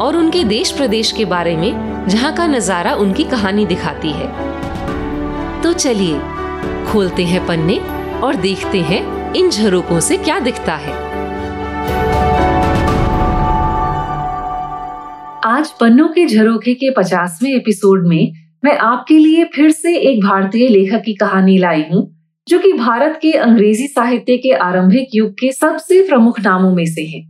और उनके देश प्रदेश के बारे में, जहाँ का नज़ारा उनकी कहानी दिखाती है। तो चलिए, खोलते हैं पन्ने और देखते हैं इन झरोकों से क्या दिखता है। आज पन्नों के झरोखे के पचासवें एपिसोड में मैं आपके लिए फिर से एक भारतीय लेखक की कहानी लाई हूँ, जो कि भारत के अंग्रेज़ी साहित्य के आरंभिक युग के सबसे प्रमुख नामों में से है।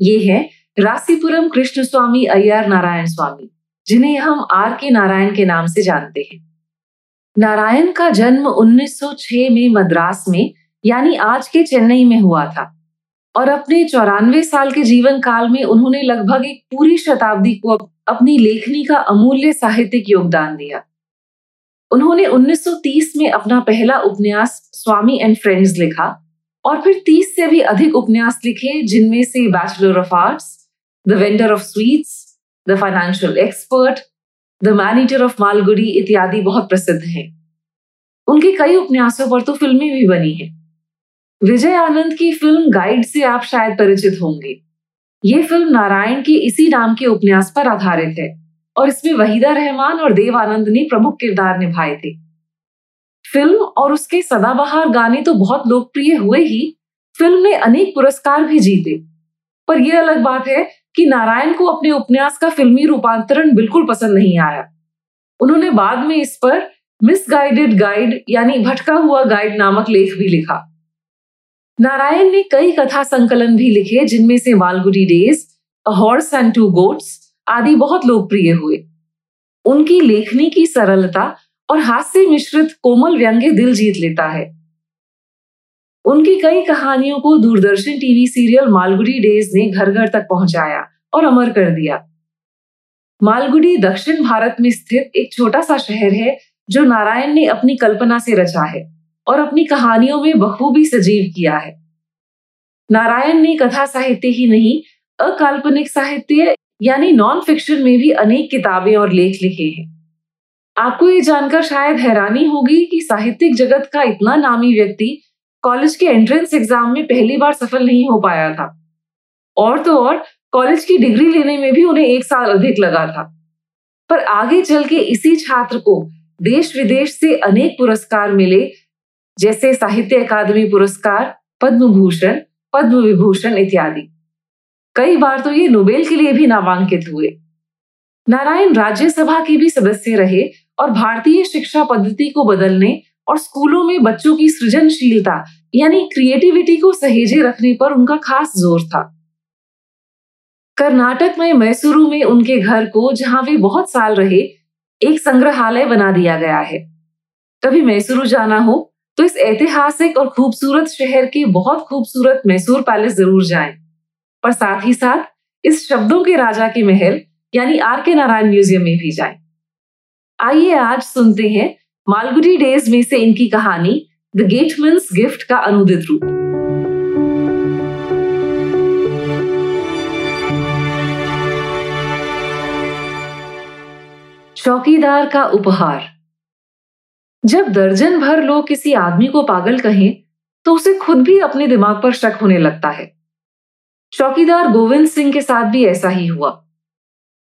ये है रासीपुरम कृष्ण स्वामी, अय्यर नारायण स्वामी, जिन्हें हम आर के नारायण के नाम से जानते हैं। नारायण का जन्म 1906 में मद्रास में, यानी आज के चेन्नई में हुआ था। और अपने चौरानवे साल के जीवन काल में उन्होंने लगभग एक पूरी शताब्दी को अपनी लेखनी का अमूल्य साहित्यिक योगदान दिया। उन्होंने 1930 में अपना पहला उपन्यास, स्वामी एंड फ्रेंड्स, लिखा। और फिर 30 से भी अधिक उपन्यास लिखे, जिनमें से Bachelor of Arts The Vendor of Sweets The Financial Expert The Manager of Malgudi इत्यादि बहुत प्रसिद्ध हैं। उनके कई उपन्यासों पर तो फ़िल्में भी बनी हैं। विजय आनंद की फ़िल्म गाइड से आप शायद परिचित होंगे। ये फ़िल्म नारायण के इसी नाम के उपन्यास पर आधारित है और इसमें वहीदा रहमान और देव आनंद ने प्रमुख किरदार निभाए थे। फ़िल्म और उसके सदाबहार गाने तो बहुत लोकप्रिय हुए ही, फ़िल्म ने अनेक पुरस्कार भी जीते। पर यह अलग बात है कि नारायण को अपने उपन्यास का फिल्मी रूपांतरण बिल्कुल पसंद नहीं आया। उन्होंने बाद में इस पर मिसगाइडेड गाइड यानी भटका हुआ गाइड नामक लेख भी लिखा। नारायण ने कई कथा संकलन भी लिखे, जिनमें से Malgudi Days A Horse and Two Goats आदि बहुत लोकप्रिय हुए। उनकी लेखनी की सरलता और हास्य मिश्रित कोमल व्यंग्य दिल जीत लेता है। उनकी कई कहानियों को Doordarshan TV serial Malgudi Days ने घर घर तक पहुँचाया और अमर कर दिया। मालगुडी दक्षिण भारत में स्थित एक छोटा सा शहर है, जो नारायण ने अपनी कल्पना से रचा है और अपनी कहानियों में बखूबी सजीव किया है। नारायण ने कथा साहित्य ही नहीं, अकाल्पनिक साहित्य यानी नॉन फिक्शन में भी अनेक किताबें और लेख लिखे हैं। आपको ये जानकर शायद हैरानी होगी कि साहित्यिक जगत का इतना नामी व्यक्ति कॉलेज के एंट्रेंस एग्ज़ाम में पहली बार सफल नहीं हो पाया था। और तो और, कॉलेज की डिग्री लेने में भी उन्हें एक साल अधिक लगा था। पर आगे चल के इसी छात्र को देश विदेश से अनेक पुरस्कार मिले, जैसे साहित्य अकादमी पुरस्कार पद्म भूषण पद्म विभूषण इत्यादि। कई बार तो ये नोबेल के लिए भी नामांकित हुए। नारायण राज्यसभा के भी सदस्य रहे और भारतीय शिक्षा पद्धति को बदलने और स्कूलों में बच्चों की सृजनशीलता, यानी क्रिएटिविटी को सहेजे रखने पर उनका खास ज़ोर था। कर्नाटक में मैसूरू में उनके घर को, जहाँ वे बहुत साल रहे, एक संग्रहालय बना दिया गया है। कभी मैसूरू जाना हो तो इस ऐतिहासिक और खूबसूरत शहर के बहुत खूबसूरत मैसूर पैलेस ज़रूर जाएँ। पर साथ ही साथ, इस शब्दों के राजा के महल, यानी आर के नारायण म्यूज़ियम में भी जाएँ। आइए आज सुनते हैं मालगुडी डेज़ में से इनकी कहानी द गेटमैन्स गिफ्ट का अनुदित रूप। चौकीदार का उपहार। जब दर्जन भर लोग किसी आदमी को पागल कहें तो उसे खुद भी अपने दिमाग पर शक होने लगता है। चौकीदार गोविंद सिंह के साथ भी ऐसा ही हुआ।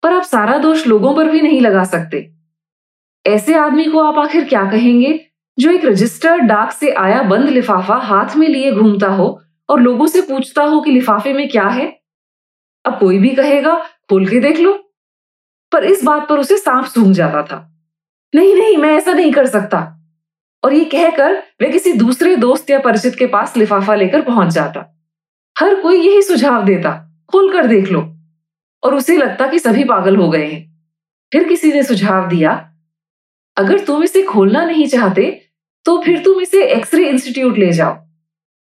पर आप सारा दोष लोगों पर भी नहीं लगा सकते। ऐसे आदमी को आप आखिर क्या कहेंगे? जो एक रजिस्टर्ड डाक से आया बंद लिफाफा हाथ में लिए घूमता हो और लोगों से पूछता हो कि लिफाफे में क्या है? अब कोई भी कहेगा, खोल के देख लो। पर इस बात पर उसे सांप सूंघ जाता था। नहीं नहीं, मैं ऐसा नहीं कर सकता। और ये कहकर वे किसी दूसरे दोस्त या परिचित के पास लिफाफा लेकर पहुँच जाता। हर कोई यही सुझाव देता, खोल कर देख लो। और उसे लगता कि सभी पागल हो गए हैं। फिर किसी ने सुझाव दिया अगर तुम इसे खोलना नहीं चाहते तो फिर तुम इसे एक्सरे इंस्टीट्यूट ले जाओ।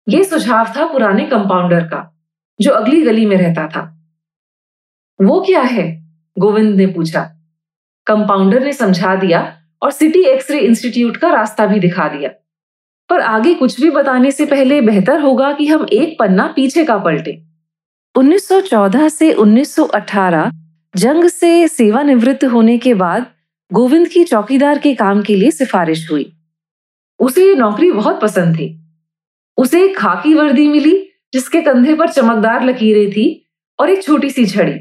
ये सुझाव था पुराने कंपाउंडर का, जो अगली गली में रहता था। वो क्या है? गोविंद ने पूछा। कंपाउंडर ने समझा दिया और सिटी एक्सरे इंस्टीट्यूट का रास्ता भी दिखा दिया। पर आगे कुछ भी बताने से पहले बेहतर होगा कि हम एक पन्ना पीछे का पलटे। 1914 से 1918 जंग से सेवानिवृत्त होने के बाद गोविंद की चौकीदार के काम के लिए सिफारिश हुई। उसे ये नौकरी बहुत पसंद थी। उसे एक खाकी वर्दी मिली, जिसके कंधे पर चमकदार लकीरें थी और एक छोटी सी छड़ी।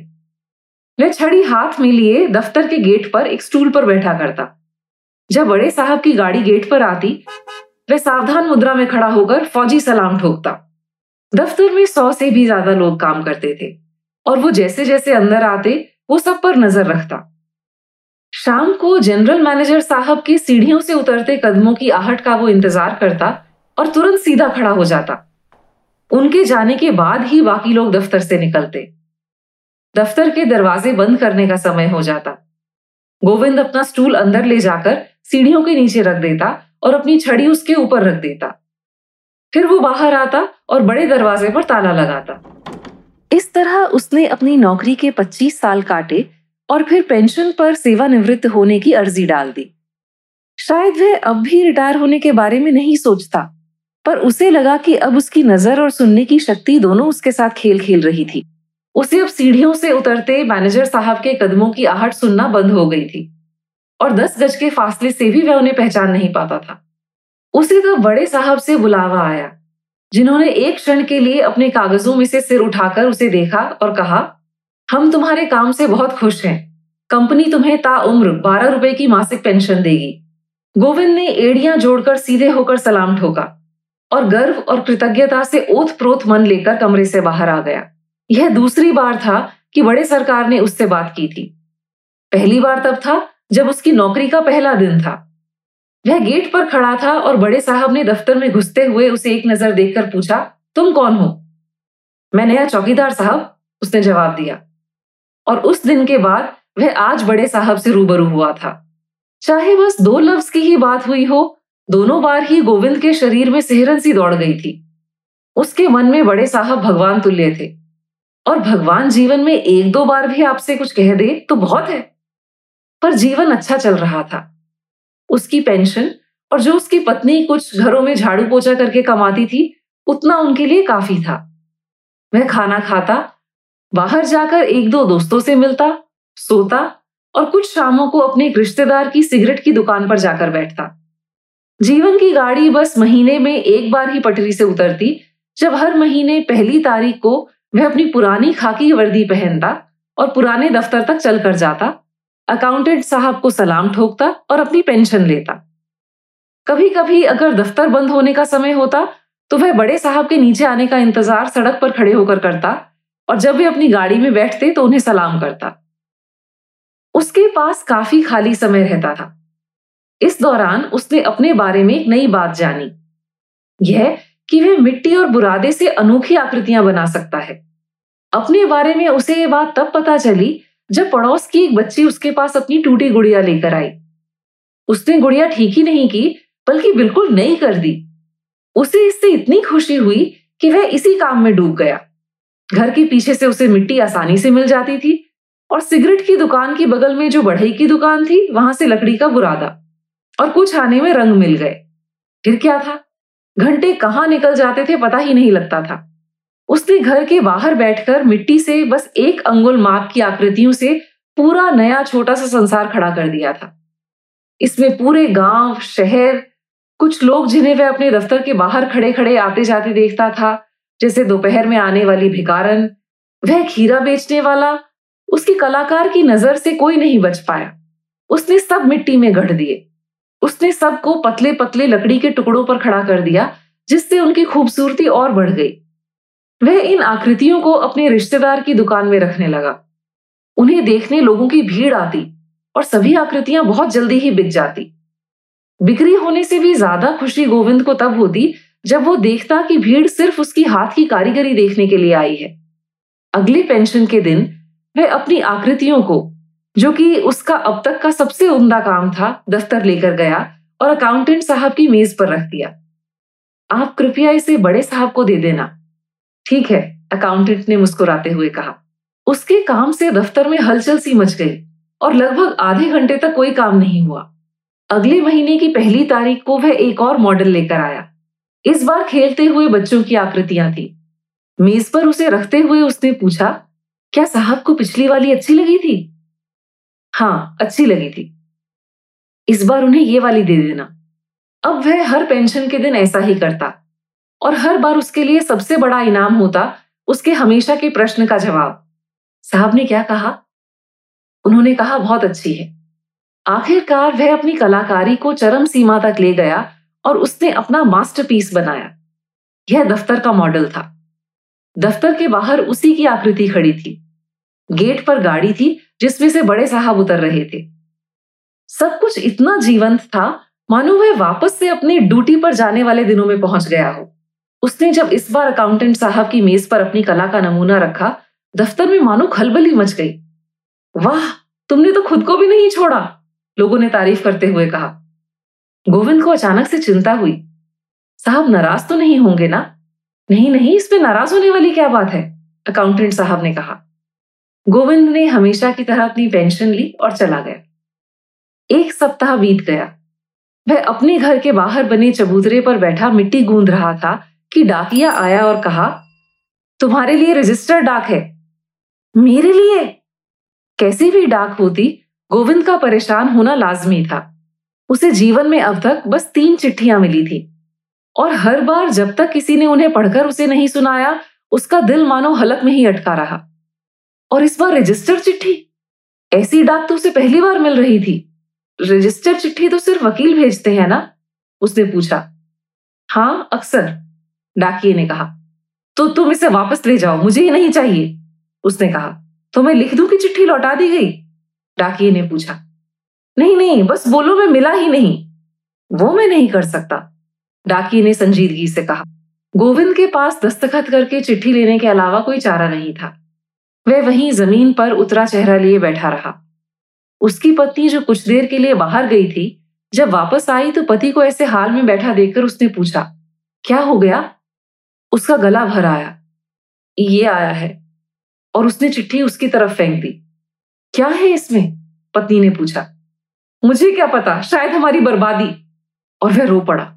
वह छड़ी हाथ में लिए दफ्तर के गेट पर एक स्टूल पर बैठा करता। जब बड़े साहब की गाड़ी गेट पर आती, वह सावधान मुद्रा में खड़ा होकर फौजी सलाम ठोकता। दफ्तर में सौ से भी ज़्यादा लोग काम करते थे और वो जैसे जैसे अंदर आते, वो सब पर नज़र रखता। शाम को जनरल मैनेजर साहब के सीढ़ियों से उतरते कदमों की आहट का वो इंतज़ार करता और तुरंत सीधा खड़ा हो जाता। उनके जाने के बाद ही बाकी लोग दफ्तर से निकलते। दफ्तर के दरवाजे बंद करने का समय हो जाता। गोविंद अपना स्टूल अंदर ले जाकर सीढ़ियों के नीचे रख देता और अपनी छड़ी उसके ऊपर रख देता। फिर वो बाहर आता और बड़े दरवाजे पर ताला लगाता। इस तरह उसने अपनी नौकरी के 25 साल काटे और फिर पेंशन पर सेवानिवृत्त होने की अर्जी डाल दी। शायद वह अब भी रिटायर होने के बारे में नहीं सोचता, पर उसे लगा कि अब उसकी नज़र और सुनने की शक्ति दोनों उसके साथ खेल खेल रही थी। उसे अब सीढ़ियों से उतरते मैनेजर साहब के कदमों की आहट सुनना बंद हो गई थी, और दस गज के फासले से भी वह उन्हें पहचान नहीं पाता था। उसे तो बड़े साहब से बुलावा आया, जिन्होंने एक क्षण के लिए अपने कागजों में से सिर उठाकर उसे देखा और कहा हम तुम्हारे काम से बहुत खुश हैं। कंपनी तुम्हें ताउम्र बारह रुपए की मासिक पेंशन देगी। गोविंद ने एड़ियाँ जोड़कर सीधे होकर सलाम ठोका और गर्व और कृतज्ञता से ओथ प्रोथ मन लेकर कमरे से बाहर आ गया। यह दूसरी बार था कि बड़े सरकार ने उससे बात की थी। पहली बार तब था जब उसकी नौकरी का पहला दिन था। वह गेट पर खड़ा था और बड़े साहब ने दफ्तर में घुसते हुए उसे एक नज़र देखकर पूछा, तुम कौन हो? मैं नया चौकीदार साहब, उसने जवाब दिया। और उस दिन के बाद वह आज बड़े साहब से रूबरू हुआ था। चाहे बस दो लफ्ज की ही बात हुई हो, दोनों बार ही गोविंद के शरीर में सेहरन सी दौड़ गई थी। उसके मन में बड़े साहब भगवान तुल्य थे। और भगवान जीवन में एक दो बार भी आपसे कुछ कह दे तो बहुत है। पर जीवन अच्छा चल रहा था। उसकी पेंशन और जो उसकी पत्नी कुछ घरों में झाड़ू पोछा करके कमाती थी, उतना उनके लिए काफ़ी था। वह खाना खाता बाहर जाकर एक दो दोस्तों से मिलता, सोता और कुछ शामों को अपने एक रिश्तेदार की सिगरेट की दुकान पर जाकर बैठता। जीवन की गाड़ी बस महीने में एक बार ही पटरी से उतरती, जब हर महीने पहली तारीख को वह अपनी पुरानी खाकी वर्दी पहनता और पुराने दफ्तर तक चलकर जाता अकाउंटेंट साहब को सलाम ठोकता और अपनी पेंशन लेता। कभी कभी अगर दफ्तर बंद होने का समय होता तो वह बड़े साहब के नीचे आने का इंतज़ार सड़क पर खड़े होकर करता और जब वे अपनी गाड़ी में बैठते तो उन्हें सलाम करता। उसके पास काफ़ी खाली समय रहता था। इस दौरान उसने अपने बारे में एक नई बात जानी। यह कि वह मिट्टी और बुरादे से अनोखी आकृतियाँ बना सकता है। अपने बारे में उसे ये बात तब पता चली जब पड़ोस की एक बच्ची उसके पास अपनी टूटी गुड़िया लेकर आई। उसने गुड़िया ठीक ही नहीं की, बल्कि बिल्कुल नई कर दी। उसे इससे इतनी खुशी हुई कि वह इसी काम में डूब गया। घर के पीछे से उसे मिट्टी आसानी से मिल जाती थी और सिगरेट की दुकान के बगल में जो बढ़ई की दुकान थी, वहाँ से लकड़ी का बुरादा और कुछ आने में रंग मिल गए। फिर क्या था? घंटे कहाँ निकल जाते थे पता ही नहीं लगता था। उसने घर के बाहर बैठकर मिट्टी से बस एक अंगुल माप की आकृतियों से पूरा नया छोटा सा संसार खड़ा कर दिया था। इसमें पूरे गाँव, शहर, कुछ लोग जिन्हें वह अपने दफ्तर के बाहर खड़े खड़े आते जाते देखता था जैसे दोपहर में आने वाली भिकारन वह खीरा बेचने वाला, उसकी कलाकार की नज़र से कोई नहीं बच पाया। उसने सब मिट्टी में गढ़ दिए। उसने सबको पतले पतले लकड़ी के टुकड़ों पर खड़ा कर दिया, जिससे उनकी खूबसूरती और बढ़ गई। वह इन आकृतियों को अपने रिश्तेदार की दुकान में रखने लगा। उन्हें देखने लोगों की भीड़ आती और सभी आकृतियाँ बहुत जल्दी ही बिक जाती। बिक्री होने से भी ज़्यादा खुशी गोविंद को तब होती जब वो देखता कि भीड़ सिर्फ़ उसकी हाथ की कारीगरी देखने के लिए आई है। अगले पेंशन के दिन वह अपनी आकृतियों को, जो कि उसका अब तक का सबसे उमदा काम था, दफ्तर लेकर गया और अकाउंटेंट साहब की मेज पर रख दिया। आप कृपया इसे बड़े साहब को दे देना। ठीक है अकाउंटेंट ने मुस्कुराते हुए कहा। उसके काम से दफ्तर में हलचल सी मच गई और लगभग आधे घंटे तक कोई काम नहीं हुआ। अगले महीने की पहली तारीख को वह एक और मॉडल लेकर आया। इस बार खेलते हुए बच्चों की आकृतियाँ थी। मेज पर उसे रखते हुए उसने पूछा, क्या साहब को पिछली वाली अच्छी लगी थी? हाँ अच्छी लगी थी। इस बार उन्हें ये वाली दे देना। अब वह हर पेंशन के दिन ऐसा ही करता और हर बार उसके लिए सबसे बड़ा इनाम होता उसके हमेशा के प्रश्न का जवाब। साहब ने क्या कहा? उन्होंने कहा, बहुत अच्छी है। आखिरकार वह अपनी कलाकारी को चरम सीमा तक ले गया और उसने अपना मास्टरपीस बनाया। यह दफ्तर का मॉडल था। दफ्तर के बाहर उसी की आकृति खड़ी थी। गेट पर गाड़ी थी जिसमें से बड़े साहब उतर रहे थे। सब कुछ इतना जीवंत था, मानो वह वापस से अपनी ड्यूटी पर जाने वाले दिनों में पहुँच गया हो। उसने जब इस बार अकाउंटेंट साहब की मेज पर अपनी कला का नमूना रखा, दफ्तर में मानो खलबली मच गई। वाह, तुमने तो खुद को भी नहीं छोड़ा, लोगों ने तारीफ़ करते हुए कहा। गोविंद को अचानक से चिंता हुई। साहब, नाराज़ तो नहीं होंगे ना? नहीं नहीं इसमें नाराज़ होने वाली क्या बात है? अकाउंटेंट साहब ने कहा। गोविंद ने हमेशा की तरह अपनी पेंशन ली और चला गया। एक सप्ताह बीत गया। वह अपने घर के बाहर बने चबूतरे पर बैठा मिट्टी गूंद रहा था कि डाकिया आया और कहा, तुम्हारे लिए रजिस्टर डाक है। मेरे लिए? कैसी भी डाक होती, गोविंद का परेशान होना लाजमी था। उसे जीवन में अब तक बस तीन चिट्ठियाँ मिली थी। और हर बार जब तक किसी ने उन्हें पढ़कर उसे नहीं सुनाया, उसका दिल मानो हलक में ही अटका रहा। और इस बार रजिस्टर चिट्ठी? ऐसी डाक तो उसे पहली बार मिल रही थी। रजिस्टर चिट्ठी तो सिर्फ़ वकील भेजते हैं ना? उसने पूछा। हाँ अक्सर डाकिए ने कहा। तो तुम इसे वापस ले जाओ, मुझे ही नहीं चाहिए। उसने कहा तो मैं लिख दूँ कि चिट्ठी लौटा दी गई? डाकिए ने पूछा। नहीं नहीं, बस बोलो मैं मिला ही नहीं। वो मैं नहीं कर सकता, डाकी ने संजीदगी से कहा। गोविंद के पास दस्तखत करके चिट्ठी लेने के अलावा कोई चारा नहीं था। वह वहीं ज़मीन पर उतरा चेहरा लिए बैठा रहा। उसकी पत्नी जो कुछ देर के लिए बाहर गई थी, जब वापस आई तो पति को ऐसे हाल में बैठा देखकर उसने पूछा, क्या हो गया? उसका गला भर आया। ये आया है। और उसने चिट्ठी उसकी तरफ़ फेंक दी। क्या है इसमें? पत्नी ने पूछा। मुझे क्या पता? शायद हमारी बर्बादी। और वह रो पड़ा।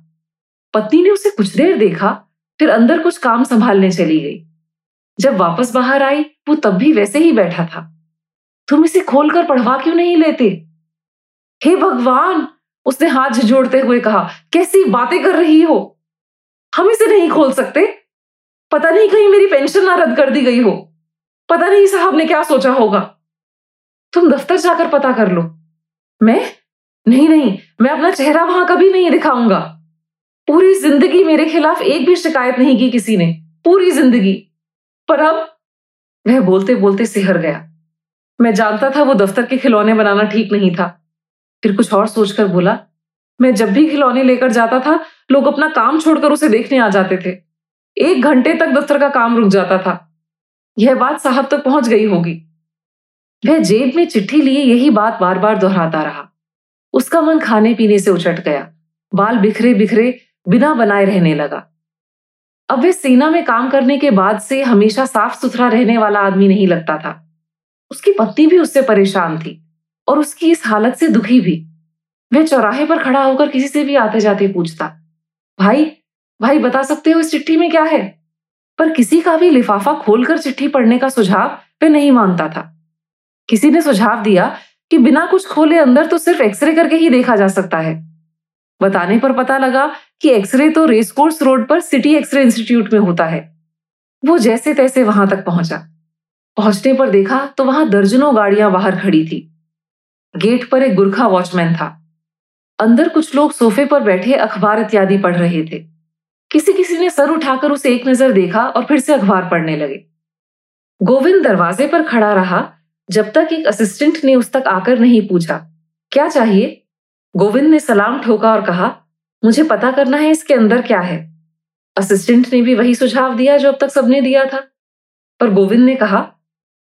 पत्नी ने उसे कुछ देर देखा, फिर अंदर कुछ काम संभालने चली गई। जब वापस बाहर आई, वो तब भी वैसे ही बैठा था। तुम इसे खोलकर पढ़वा क्यों नहीं लेते? हे भगवान! उसने हाथ झिझोड़ते हुए कहा, कैसी बातें कर रही हो? हम इसे नहीं खोल सकते। पता नहीं कहीं मेरी पेंशन ना रद्द कर दी गई हो। पता नहीं साहब ने क्या सोचा होगा। तुम दफ्तर जाकर पता कर लो। मैं? नहीं नहीं, मैं अपना चेहरा वहाँ कभी नहीं दिखाऊँगा। पूरी ज़िंदगी मेरे खिलाफ एक भी शिकायत नहीं की किसी ने। पूरी ज़िंदगी। पर अब वह बोलते बोलते सिहर गया। मैं जानता था वो दफ्तर के खिलौने बनाना ठीक नहीं था। फिर कुछ और सोचकर बोला, मैं जब भी खिलौने लेकर जाता था, लोग अपना काम छोड़कर उसे देखने आ जाते थे। एक घंटे तक दफ्तर का काम रुक जाता था। यह बात साहब तक तो पहुँच गई होगी। वह जेब में चिट्ठी लिए यही बात बार बार दोहराता रहा। उसका मन खाने पीने से उचट गया। बाल बिखरे बिखरे बिना बनाए रहने लगा। अब वह सेना में काम करने के बाद से हमेशा साफ़ सुथरा रहने वाला आदमी नहीं लगता था। उसकी पत्नी भी उससे परेशान थी और उसकी इस हालत से दुखी भी। वह चौराहे पर खड़ा होकर किसी से भी आते जाते पूछता, भाई भाई बता सकते हो इस चिट्ठी में क्या है? पर किसी का भी लिफाफा खोलकर चिट्ठी पढ़ने का सुझाव वह नहीं मानता था। किसी ने सुझाव दिया कि बिना कुछ खोले अंदर तो सिर्फ़ एक्सरे करके ही देखा जा सकता है। बताने पर पता लगा कि एक्सरे तो रेसकोर्स रोड पर सिटी एक्सरे इंस्टीट्यूट में होता है। वो जैसे तैसे वहाँ तक पहुँचा। पहुँचने पर देखा तो वहाँ दर्जनों गाड़ियाँ बाहर खड़ी थी। गेट पर एक गुरखा वॉचमैन था। अंदर कुछ लोग सोफे पर बैठे अखबार इत्यादि पढ़ रहे थे। किसी किसी ने सर उठाकर उसे एक नज़र देखा और फिर से अखबार पढ़ने लगे। गोविंद दरवाजे पर खड़ा रहा जब तक एक असिस्टेंट ने उस तक आकर नहीं पूछा, क्या चाहिए? गोविंद ने सलाम ठोका और कहा, मुझे पता करना है इसके अंदर क्या है। असिस्टेंट ने भी वही सुझाव दिया जो अब तक सबने दिया था। पर गोविंद ने कहा,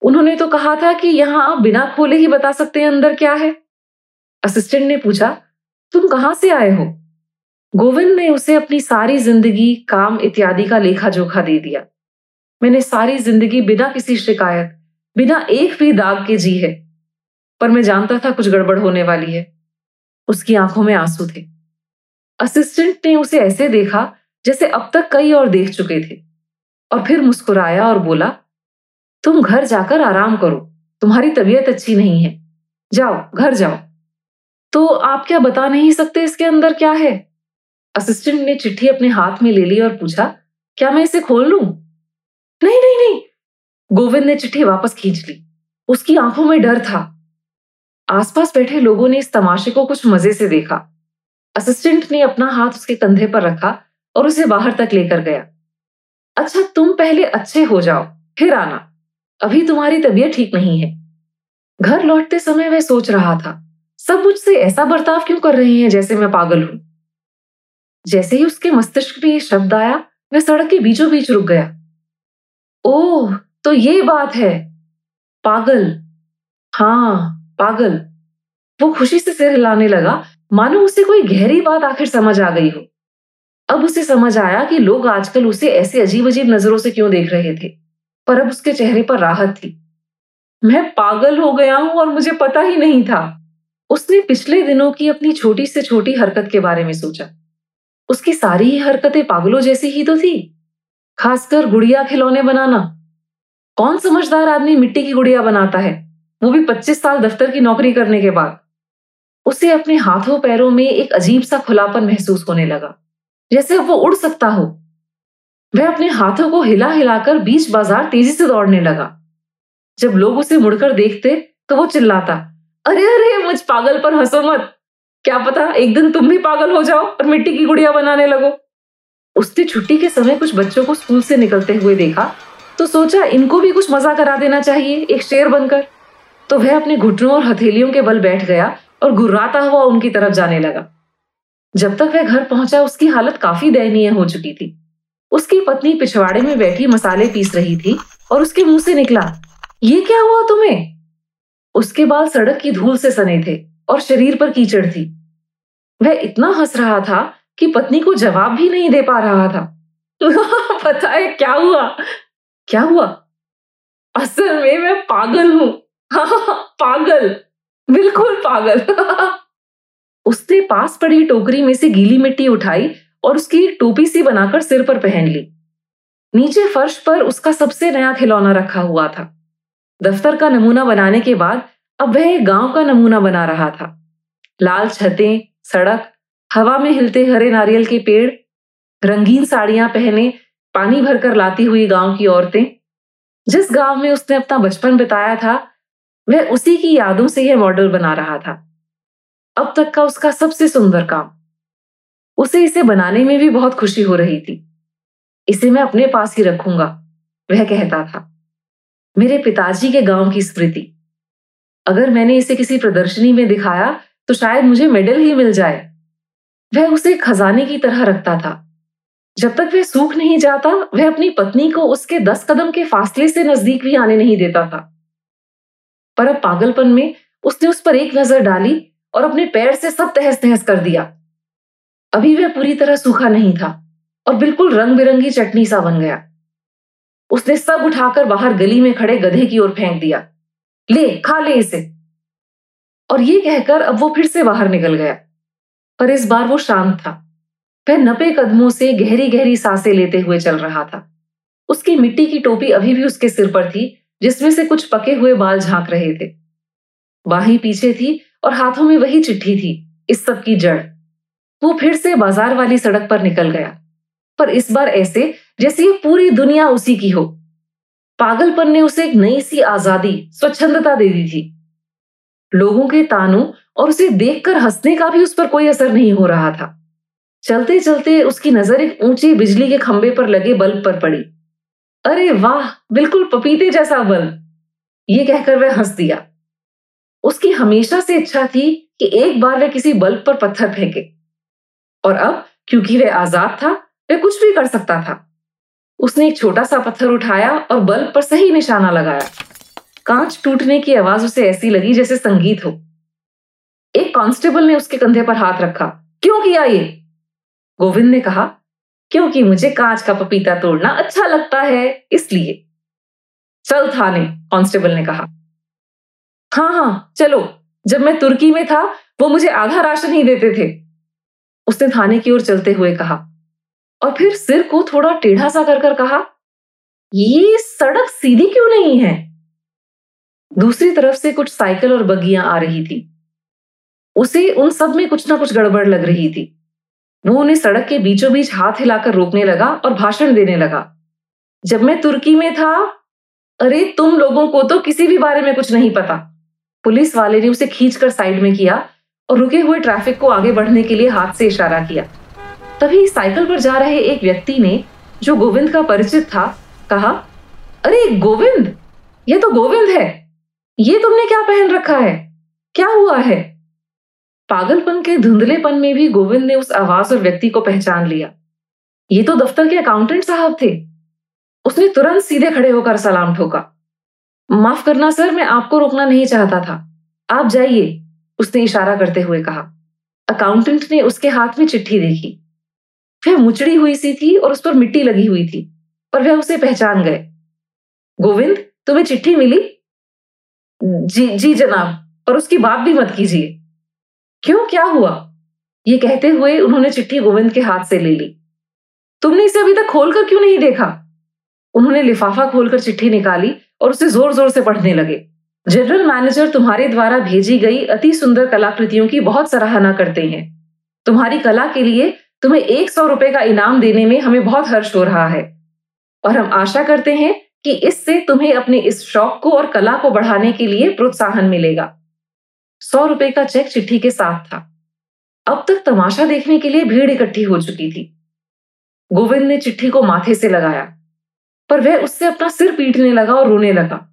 उन्होंने तो कहा था कि यहाँ आप बिना खोले ही बता सकते हैं अंदर क्या है। असिस्टेंट ने पूछा, तुम कहाँ से आए हो? गोविंद ने उसे अपनी सारी ज़िंदगी, काम इत्यादि का लेखा जोखा दे दिया। मैंने सारी ज़िंदगी बिना किसी शिकायत बिना एक भी दाग के जी है, पर मैं जानता था कुछ गड़बड़ होने वाली है। उसकी आँखों में आँसू थे। असिस्टेंट ने उसे ऐसे देखा जैसे अब तक कई और देख चुके थे, और फिर मुस्कुराया और बोला, तुम घर जाकर आराम करो, तुम्हारी तबीयत अच्छी नहीं है। जाओ, घर जाओ। तो आप क्या बता नहीं सकते इसके अंदर क्या है? असिस्टेंट ने चिट्ठी अपने हाथ में ले ली और पूछा, क्या मैं इसे खोल लू? नहीं नहीं नहीं गोविंद ने चिट्ठी वापस खींच ली। उसकी आँखों में डर था। आसपास बैठे लोगों ने इस तमाशे को कुछ मज़े से देखा। असिस्टेंट ने अपना हाथ उसके कंधे पर रखा और उसे बाहर तक लेकर गया। अच्छा तुम पहले अच्छे हो जाओ, फिर आना। अभी तुम्हारी तबीयत ठीक नहीं है। घर लौटते समय वह सोच रहा था। सब मुझसे ऐसा बर्ताव क्यों कर रहे हैं जैसे मैं पागल हूँ? जैसे ही उसके मस्तिष्क में ये शब्द आया, वह सड़क के बीचों बीच रुक गया। ओह तो ये बात है। पागल। हाँ पागल। वो खुशी से सिर हिलाने लगा। मानो उसे कोई गहरी बात आखिर समझ आ गई हो। अब उसे समझ आया कि लोग आजकल उसे ऐसे अजीब अजीब नज़रों से क्यों देख रहे थे। पर अब उसके चेहरे पर राहत थी। मैं पागल हो गया हूँ और मुझे पता ही नहीं था। उसने पिछले दिनों की अपनी छोटी से छोटी हरकत के बारे में सोचा। उसकी सारी ही हरकतें पागलों जैसी ही तो थी। खासकर गुड़िया खिलौने बनाना। कौन समझदार आदमी मिट्टी की गुड़िया बनाता है? वो भी पच्चीस साल दफ्तर की नौकरी करने के बाद। उसे अपने हाथों पैरों में एक अजीब सा खुलापन महसूस होने लगा। जैसे वो उड़ सकता हो। वह अपने हाथों को हिला हिलाकर बीच बाज़ार तेज़ी से दौड़ने लगा। जब लोग उसे मुड़कर देखते तो वो चिल्लाता, अरे अरे, मुझ पागल पर हंसो मत। क्या पता एक दिन तुम भी पागल हो जाओ और मिट्टी की गुड़िया बनाने लगो। उसने छुट्टी के समय कुछ बच्चों को स्कूल से निकलते हुए देखा तो सोचा इनको भी कुछ मज़ा करा देना चाहिए, एक शेर बनकर। तो वह अपने घुटनों और हथेलियों के बल बैठ गया और घुर्राता हुआ उनकी तरफ़ जाने लगा। जब तक वह घर पहुँचा, उसकी हालत काफ़ी दयनीय हो चुकी थी। उसकी पत्नी पिछवाड़े में बैठी मसाले पीस रही थी और उसके मुँह से निकला, ये क्या हुआ तुम्हें? उसके बाल सड़क की धूल से सने थे और शरीर पर कीचड़ थी। वह इतना हंस रहा था कि पत्नी को जवाब भी नहीं दे पा रहा था। पता है क्या हुआ? क्या हुआ? असल में मैं पागल हूँ। पागल। बिल्कुल पागल। उसने पास पड़ी टोकरी में से गीली मिट्टी उठाई और उसकी टोपी सी बनाकर सिर पर पहन ली। नीचे फर्श पर उसका सबसे नया खिलौना रखा हुआ था। दफ्तर का नमूना बनाने के बाद अब वह गाँव का नमूना बना रहा था। लाल छतें, सड़क, हवा में हिलते हरे नारियल के पेड़, रंगीन साड़ियाँ पहने पानी भरकर लाती हुई गाँव की औरतें। जिस गाँव में उसने अपना बचपन बिताया था, वह उसी की यादों से यह मॉडल बना रहा था। अब तक का उसका सबसे सुंदर काम। उसे इसे बनाने में भी बहुत खुशी हो रही थी। इसे मैं अपने पास ही रखूँगा, वह कहता था। मेरे पिताजी के गाँव की स्मृति। अगर मैंने इसे किसी प्रदर्शनी में दिखाया तो शायद मुझे मेडल ही मिल जाए। वह उसे खजाने की तरह रखता था। जब तक वह सूख नहीं जाता, वह अपनी पत्नी को उसके दस कदम के फासले से नज़दीक भी आने नहीं देता था। पर अब पागलपन में उसने उस पर एक नज़र डाली और अपने पैर से सब तहस तहस कर दिया। अभी वह पूरी तरह सूखा नहीं था और बिल्कुल रंग बिरंगी चटनी सा बन गया। उसने सब उठाकर बाहर गली में खड़े गधे की ओर फेंक दिया। ले, खा ले इसे। और ये कहकर अब वो फिर से बाहर निकल गया। पर इस बार वो शांत था। वह नपे कदमों से गहरी गहरी साँसें लेते हुए चल रहा था। उसकी मिट्टी की टोपी अभी भी उसके सिर पर थी, जिसमें से कुछ पके हुए बाल झाँक रहे थे। बाही पीछे थी और हाथों में वही चिट्ठी थी, इस सब की जड़। वो फिर से बाज़ार वाली सड़क पर निकल गया। पर इस बार ऐसे, जैसे ये पूरी दुनिया उसी की हो। पागलपन ने उसे एक नई सी आज़ादी, स्वच्छंदता दे दी थी। लोगों के तानों और उसे देखकर हंसने का भी उस पर कोई असर नहीं हो रहा था। चलते चलते उसकी नज़र एक ऊँची बिजली के खंभे पर लगे बल्ब पर पड़ी। अरे वाह, बिल्कुल पपीते जैसा बल्ब। ये कहकर वह हंस दिया। उसकी हमेशा से इच्छा थी कि एक बार वह किसी बल्ब पर पत्थर फेंके। और अब, क्योंकि वह आज़ाद था, वह कुछ भी कर सकता था। उसने एक छोटा सा पत्थर उठाया और बल्ब पर सही निशाना लगाया। कांच टूटने की आवाज़ उसे ऐसी लगी जैसे संगीत हो। एक कांस्टेबल ने उसके कंधे पर हाथ रखा। क्यों किया ये? गोविंद ने कहा, क्योंकि मुझे कांच का पपीता तोड़ना अच्छा लगता है, इसलिए। चल थाने कांस्टेबल ने कहा हाँ हाँ चलो, जब मैं तुर्की में था, वो मुझे आधा राशन ही देते थे। उसने थाने की ओर चलते हुए कहा, और फिर सिर को थोड़ा टेढ़ा सा कर कर कहा, ये सड़क सीधी क्यों नहीं है? दूसरी तरफ़ से कुछ साइकिल और बगियाँ आ रही थी। उसे उन सब में कुछ ना कुछ गड़बड़ लग रही थी। वो उन्हें सड़क के बीचों बीच हाथ हिलाकर रोकने लगा और भाषण देने लगा। जब मैं तुर्की में था, अरे, तुम लोगों को तो किसी भी बारे में कुछ नहीं पता। पुलिस वाले ने उसे खींचकर साइड में किया और रुके हुए ट्रैफ़िक को आगे बढ़ने के लिए हाथ से इशारा किया। तभी साइकिल पर जा रहे एक व्यक्ति ने, जो गोविंद का परिचित था, कहा, अरे, गोविंद! ये तो गोविंद है। ये तुमने क्या पहन रखा है? क्या हुआ है? पागलपन के धुंधलेपन में भी गोविंद ने उस आवाज़ और व्यक्ति को पहचान लिया। ये तो दफ्तर के अकाउंटेंट साहब थे। उसने तुरंत सीधे खड़े होकर सलाम ठोका। माफ़ करना सर, मैं आपको रोकना नहीं चाहता था। आप जाइए, उसने इशारा करते हुए कहा। अकाउंटेंट ने उसके हाथ में चिट्ठी देखी। वह मुचड़ी हुई सी थी और उस पर मिट्टी लगी हुई थी, पर वह उसे पहचान गए। गोविंद, तुम्हें चिट्ठी मिली? जी जी जनाब पर उसकी बात भी मत कीजिए। क्यों, क्या हुआ? ये कहते हुए उन्होंने चिट्ठी गोविंद के हाथ से ले ली। तुमने इसे अभी तक खोलकर क्यों नहीं देखा? उन्होंने लिफाफा खोलकर चिट्ठी निकाली और उसे ज़ोर ज़ोर से पढ़ने लगे। जनरल मैनेजर तुम्हारे द्वारा भेजी गई अति सुंदर कलाकृतियों की बहुत सराहना करते हैं। तुम्हारी कला के लिए तुम्हें एक सौ रुपए का इनाम देने में हमें बहुत हर्ष हो रहा है। और हम आशा करते हैं कि इससे तुम्हें अपने इस शौक को और कला को बढ़ाने के लिए प्रोत्साहन मिलेगा। सौ रुपए का चेक चिट्ठी के साथ था। अब तक तमाशा देखने के लिए भीड़ इकट्ठी हो चुकी थी। गोविंद ने चिट्ठी को माथे से लगाया, पर वह उससे अपना सिर पीटने लगा और रोने लगा।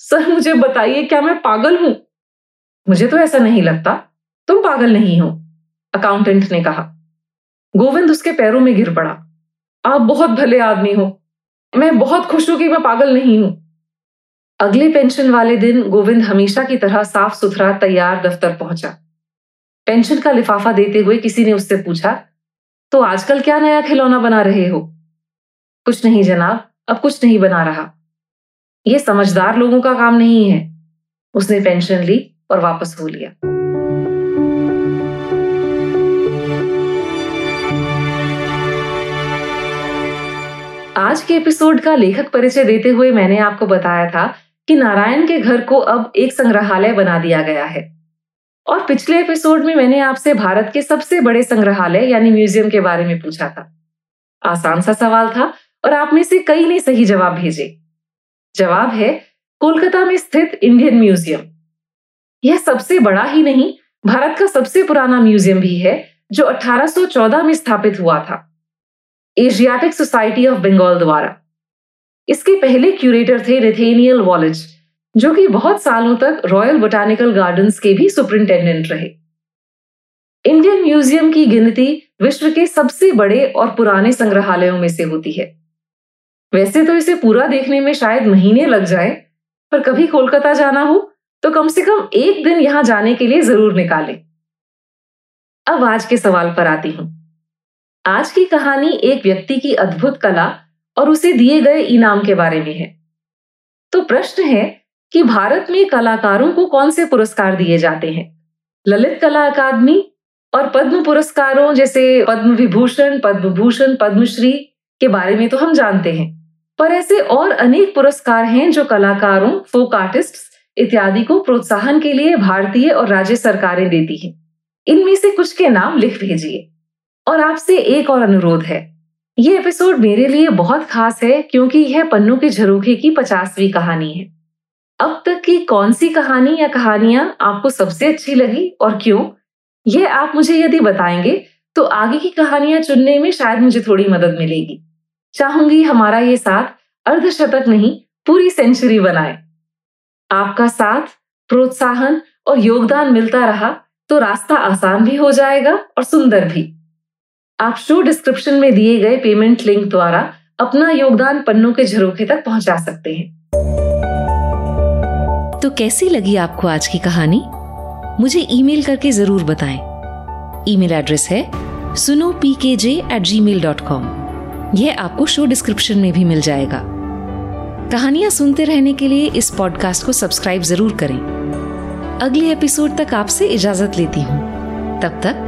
सर, मुझे बताइए, क्या मैं पागल हूँ? मुझे तो ऐसा नहीं लगता। तुम पागल नहीं हो, अकाउंटेंट ने कहा। गोविंद उसके पैरों में गिर पड़ा। आप बहुत भले आदमी हो। मैं बहुत खुश हूँ कि मैं पागल नहीं हूँ। अगले पेंशन वाले दिन गोविंद हमेशा की तरह साफ़ सुथरा तैयार दफ्तर पहुँचा। पेंशन का लिफाफा देते हुए किसी ने उससे पूछा तो आजकल क्या नया खिलौना बना रहे हो? कुछ नहीं जनाब, अब कुछ नहीं बना रहा। यह समझदार लोगों का काम नहीं है। उसने पेंशन ली और वापस हो लिया। आज के एपिसोड का लेखक परिचय देते हुए मैंने आपको बताया था कि नारायण के घर को अब एक संग्रहालय बना दिया गया है। और पिछले एपिसोड में मैंने आपसे भारत के सबसे बड़े संग्रहालय, यानी म्यूज़ियम के बारे में पूछा था। आसान सा सवाल था और आप में से कई ने सही जवाब भेजे। जवाब है, कोलकाता में स्थित इंडियन म्यूज़ियम। यह सबसे बड़ा ही नहीं, भारत का सबसे पुराना म्यूज़ियम भी है, जो 1814 में स्थापित हुआ था। एशियाटिक सोसाइटी ऑफ़ बंगाल द्वारा। इसके पहले क्यूरेटर थे रेथेनियल वॉलेज जो कि बहुत सालों तक रॉयल बोटानिकल गार्डन्स के भी सुपरिंटेंडेंट रहे। इंडियन म्यूज़ियम की गिनती विश्व के सबसे बड़े और पुराने संग्रहालयों में से होती है। वैसे तो इसे पूरा देखने में शायद महीने लग जाए, पर कभी कोलकाता जाना हो तो कम से कम एक दिन यहाँ जाने के लिए ज़रूर निकालें। अब आज के सवाल पर आती हूँ। आज की कहानी एक व्यक्ति की अद्भुत कला और उसे दिए गए इनाम के बारे में है। तो प्रश्न है कि भारत में कलाकारों को कौन से पुरस्कार दिए जाते हैं? ललित कला अकादमी और पद्म पुरस्कारों जैसे पद्म विभूषण पद्म भूषण पद्मश्री के बारे में तो हम जानते हैं। पर ऐसे और अनेक पुरस्कार हैं जो कलाकारों फोक आर्टिस्ट इत्यादि को प्रोत्साहन के लिए भारतीय और राज्य सरकारें देती हैं। इनमें से कुछ के नाम लिख भेजिए। और आपसे एक और अनुरोध है। ये एपिसोड मेरे लिए बहुत खास है क्योंकि यह पन्नू के झरोखे की पचासवीं कहानी है। अब तक की कौन सी कहानी या कहानियाँ आपको सबसे अच्छी लगी और क्यों? यह आप मुझे यदि बताएँगे तो आगे की कहानियाँ चुनने में शायद मुझे थोड़ी मदद मिलेगी। चाहूँगी हमारा ये साथ अर्धशतक नहीं, पूरी सेंचुरी बनाए। आपका साथ, प्रोत्साहन और योगदान मिलता रहा तो रास्ता आसान भी हो जाएगा और सुंदर भी। आप शो डिस्क्रिप्शन में दिए गए पेमेंट लिंक द्वारा अपना योगदान पन्नों के झरोखे तक पहुँचा सकते हैं। तो कैसी लगी आपको आज की कहानी? मुझे ईमेल करके ज़रूर बताएँ। ईमेल एड्रेस है सुनो P K J at Gmail dot com यह आपको शो डिस्क्रिप्शन में भी मिल जाएगा। कहानियाँ सुनते रहने के लिए इस पॉडकास्ट को सब्सक्राइब ज़रूर करें। अगले एपिसोड तक आपसे इजाज़त लेती हूँ। तब तक